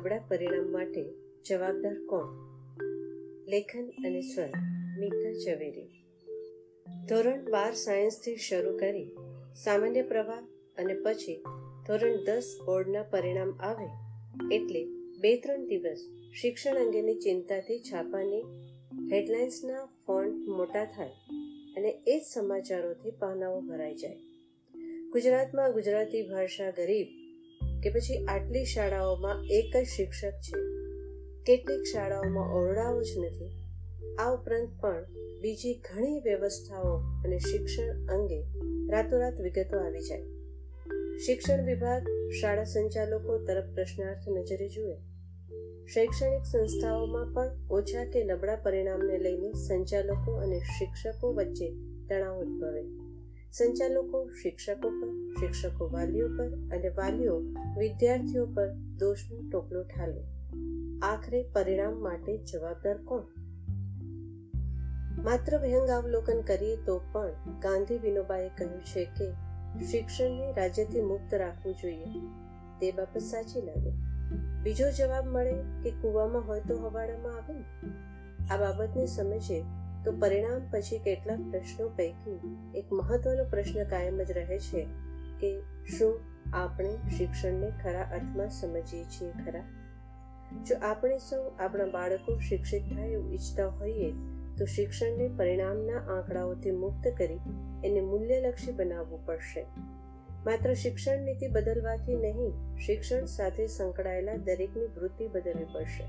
નબળા પરિણામ માટે જવાબદાર કોણ? લેખન અને સ્વર મીતા ઝવેરી. ધોરણ બાર સાયન્સથી શરૂ કરી સામાન્ય પ્રવાહ અને પછી ધોરણ દસ બોર્ડના પરિણામ આવે એટલે બે ત્રણ દિવસ શિક્ષણ અંગેની ચિંતાથી છાપાની હેડલાઇન્સના ફોન્ટ મોટા થાય અને એ જ સમાચારોથી પાનાઓ ભરાઈ જાય. ગુજરાતમાં ગુજરાતી ભાષા ગરીબ કે પછી આટલી શાળાઓમાં એક જ શિક્ષક છે? કેટલીક શાળાઓમાં ઓરડાઓ જ નથી. આ ઉપરાંત પણ બીજી ઘણી વ્યવસ્થાઓ અને શિક્ષણ અંગે રાતોરાત વિગતો આવી જાય. શિક્ષણ વિભાગ શાળા સંચાલકો તરફ પ્રશ્નાર્થ નજરે જુએ. શૈક્ષણિક સંસ્થાઓમાં પણ ઓછા કે નબળા પરિણામને લઈને સંચાલકો અને શિક્ષકો વચ્ચે તણાવ ઉદ્ભવે. સંચાલકો, શિક્ષકો પર, શિક્ષકો વાલીઓ પર અને વાલીઓ વિદ્યાર્થીઓ પર દોષનો ટોપલો ઠાલવે. આખરે પરિણામ માટે જવાબદાર કોણ? માત્ર વિહંગાવલોકન કરીએ તો પણ ગાંધી વિનોબાએ કહ્યું છે કે શિક્ષણને રાજ્યથી મુક્ત રાખવું જોઈએ. તે બાબત સાચી લાગે. બીજો જવાબ મળે કે કૂવામાં હોય તો હવાડામાં આવે આ બાબતને સમજે તો પરિણામ પછી કેટલાક પ્રશ્નો પૈકી એક મહત્વનો પ્રશ્ન કાયમ જ રહે છે કે શું આપણે શિક્ષણને ખરા અર્થમાં સમજીએ છીએ ખરા? જો આપણે સૌ આપણા બાળકો શિક્ષિત થાય એવું ઈચ્છતા હોઈએ, તો શિક્ષણને પરિણામના આંકડાઓથી મુક્ત કરી એને મૂલ્યલક્ષી બનાવવું પડશે. માત્ર શિક્ષણ નીતિ બદલવાથી નહીં, શિક્ષણ સાથે સંકળાયેલા દરેકની વૃત્તિ બદલવી પડશે.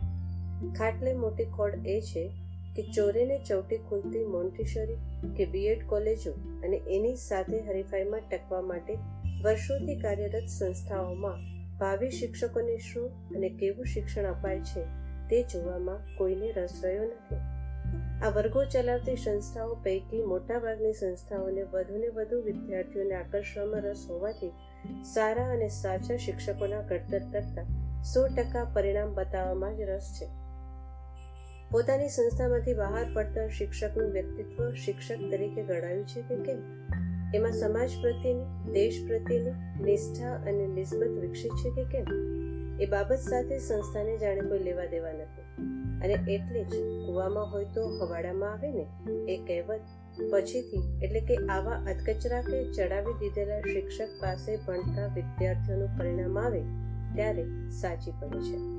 ખાટલે મોટી ખોડ એ છે કે ચોરેને ચૌટી ખુલતી મોન્ટીશરી કે બીએડ કોલેજો અને એની સાથે હરીફાઈમાં ટકવા માટે વર્ષોથી કાર્યરત સંસ્થાઓમાં ભાવિ શિક્ષકોને શું અને કેવું શિક્ષણ અપાય છે તે જોવામાં કોઈને રસ રહ્યો નથી. આ વર્ગો ચલાવતી સંસ્થાઓ પૈકી મોટાભાગની સંસ્થાઓને વધુને વધુ વિદ્યાર્થીઓને આકર્ષવામાં રસ હોવાથી સારા અને સાચા શિક્ષકોના ઘડતર કરતાં સો ટકા પરિણામ બતાવવામાં જ રસ છે. પોતાની સંસ્થામાંથી બહાર પડતા શિક્ષકનું વ્યક્તિત્વ શિક્ષક તરીકે ગણાયું છે કે કેમ? એમાં સમાજ પ્રત્યેની, દેશ પ્રત્યેની નિષ્ઠા અને નિસ્બત વિકસિત છે કે કેમ? એ બાબત સાથે સંસ્થાને જાણે કોઈ લેવા દેવા નથી. અને એટલે જ કૂવામાં હોય તો હવાડામાં આવે ને એ કહેવત, પછીથી એટલે કે આવા અધકચરા કે ચડાવી દીધેલા શિક્ષક પાસે ભણતા વિદ્યાર્થીઓનું પરિણામ આવે ત્યારે સાચી પડે છે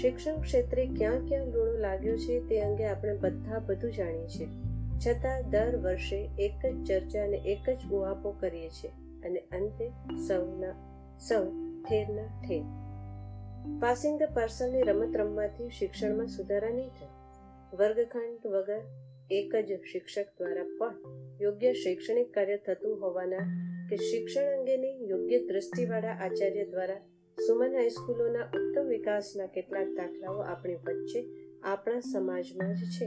શિક્ષણ ક્ષેત્રે ક્યાં ક્યાં લૂણો લાગ્યો છે તે અંગે આપણે બધા બધું જાણીએ છીએ. છતાં દર વર્ષે એક જ ચર્ચા અને એક જ ઉહાપો કરીએ છીએ અને અંતે સૌના, સૌ ઠેરના ઠેર. પાસિંગ ધ પાર્સલની રમત રમવાથી શિક્ષણમાં સુધારા નહીં થાય. વર્ગખંડ વગર એક જ શિક્ષક દ્વારા પણ યોગ્ય શૈક્ષણિક કાર્ય થતું હોવાના કે શિક્ષણ અંગેની યોગ્ય દ્રષ્ટિવાળા આચાર્ય દ્વારા સુમન હાઈસ્કૂલોના ઉત્તમ વિકાસના કેટલાક દાખલાઓ આપણી વચ્ચે આપણા સમાજમાં જ છે.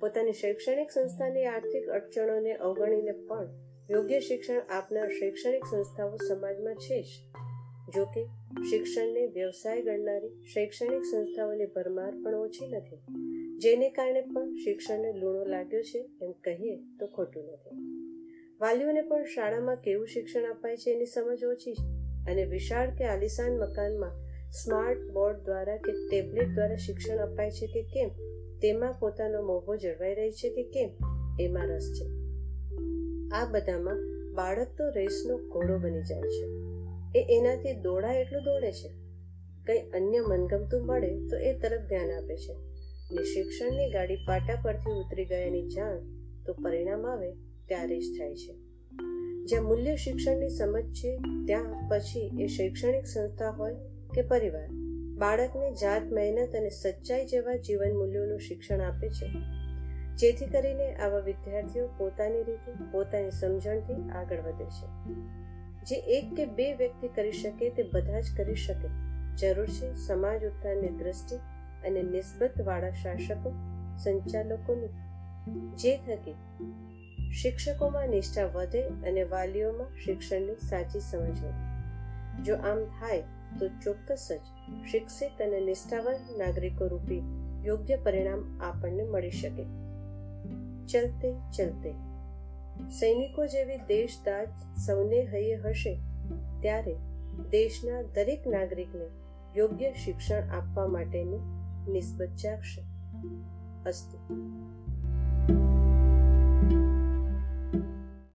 પોતાની શૈક્ષણિક સંસ્થાની આર્થિક અડચણોને અવગણીને પણ યોગ્ય શિક્ષણ આપનાર શૈક્ષણિક સંસ્થાઓ સમાજમાં છે જ. જોકે શિક્ષણને વ્યવસાય ગણનારી શૈક્ષણિક સંસ્થાઓની ભરમાર પણ ઓછી નથી. જેને કારણે પણ શિક્ષણને લૂણો લાગ્યો છે એમ કહીએ તો ખોટું નથી. વાલીઓને પણ શાળામાં કેવું શિક્ષણ અપાય છે એની સમજ ઓછી છે અને વિશાળ કે આલિશાન મકાનમાં સ્માર્ટ બોર્ડ દ્વારા કે ટેબ્લેટ દ્વારા શિક્ષણ અપાય છે કે કેમ? તેમાં પોતાનો મોભો જળવાઈ રહી છે કે કેમ? એમાં રસ છે. આ બધામાં બાળક તો રેસનો ઘોડો બની જાય છે. એ એનાથી દોડા એટલું દોડે છે. કંઈ અન્ય મનગમતું મળે તો એ તરફ ધ્યાન આપે છે. ને શિક્ષણની ગાડી પાટા પરથી ઉતરી ગયાની જાણ તો પરિણામ આવે ત્યારે જ થાય છે. જ્યાં મૂલ્ય શિક્ષણની સમજ છે, ત્યાં પછી એ શૈક્ષણિક સંસ્થા હોય કે પરિવાર, બાળકને જાત, મહેનત અને સચ્ચાઈ જેવા જીવન મૂલ્યોનું શિક્ષણ આપે છે. જેથી કરીને આવા વિદ્યાર્થીઓ પોતાની રીતે, પોતાની સમજણથી આગળ વધે છે. જે એક કે બે વ્યક્તિ કરી શકે તે બધા જ કરી શકે. જરૂર છે સમાજ ઉત્થાનની દ્રષ્ટિ અને નિસ્બત વાળા શાસકો, સંચાલકોની. જે થકી શિક્ષકોમાં નિષ્ઠા વધે અને વાલીઓમાં શિક્ષણની સાચી સમજ વધે. જો આમ થાય, તો ચોક્કસ જ શિક્ષિત અને નિષ્ઠાવાન નાગરિકો રૂપી યોગ્ય પરિણામ આપણને મળી શકે. ચલતે ચલતે, સૈનિકો જેવી દેશદાજ સૌને હૈયે હશે, ત્યારે દેશના દરેક નાગરિકને યોગ્ય શિક્ષણ આપવા માટેની નિસ્બત જાગશે. અસ્તુ.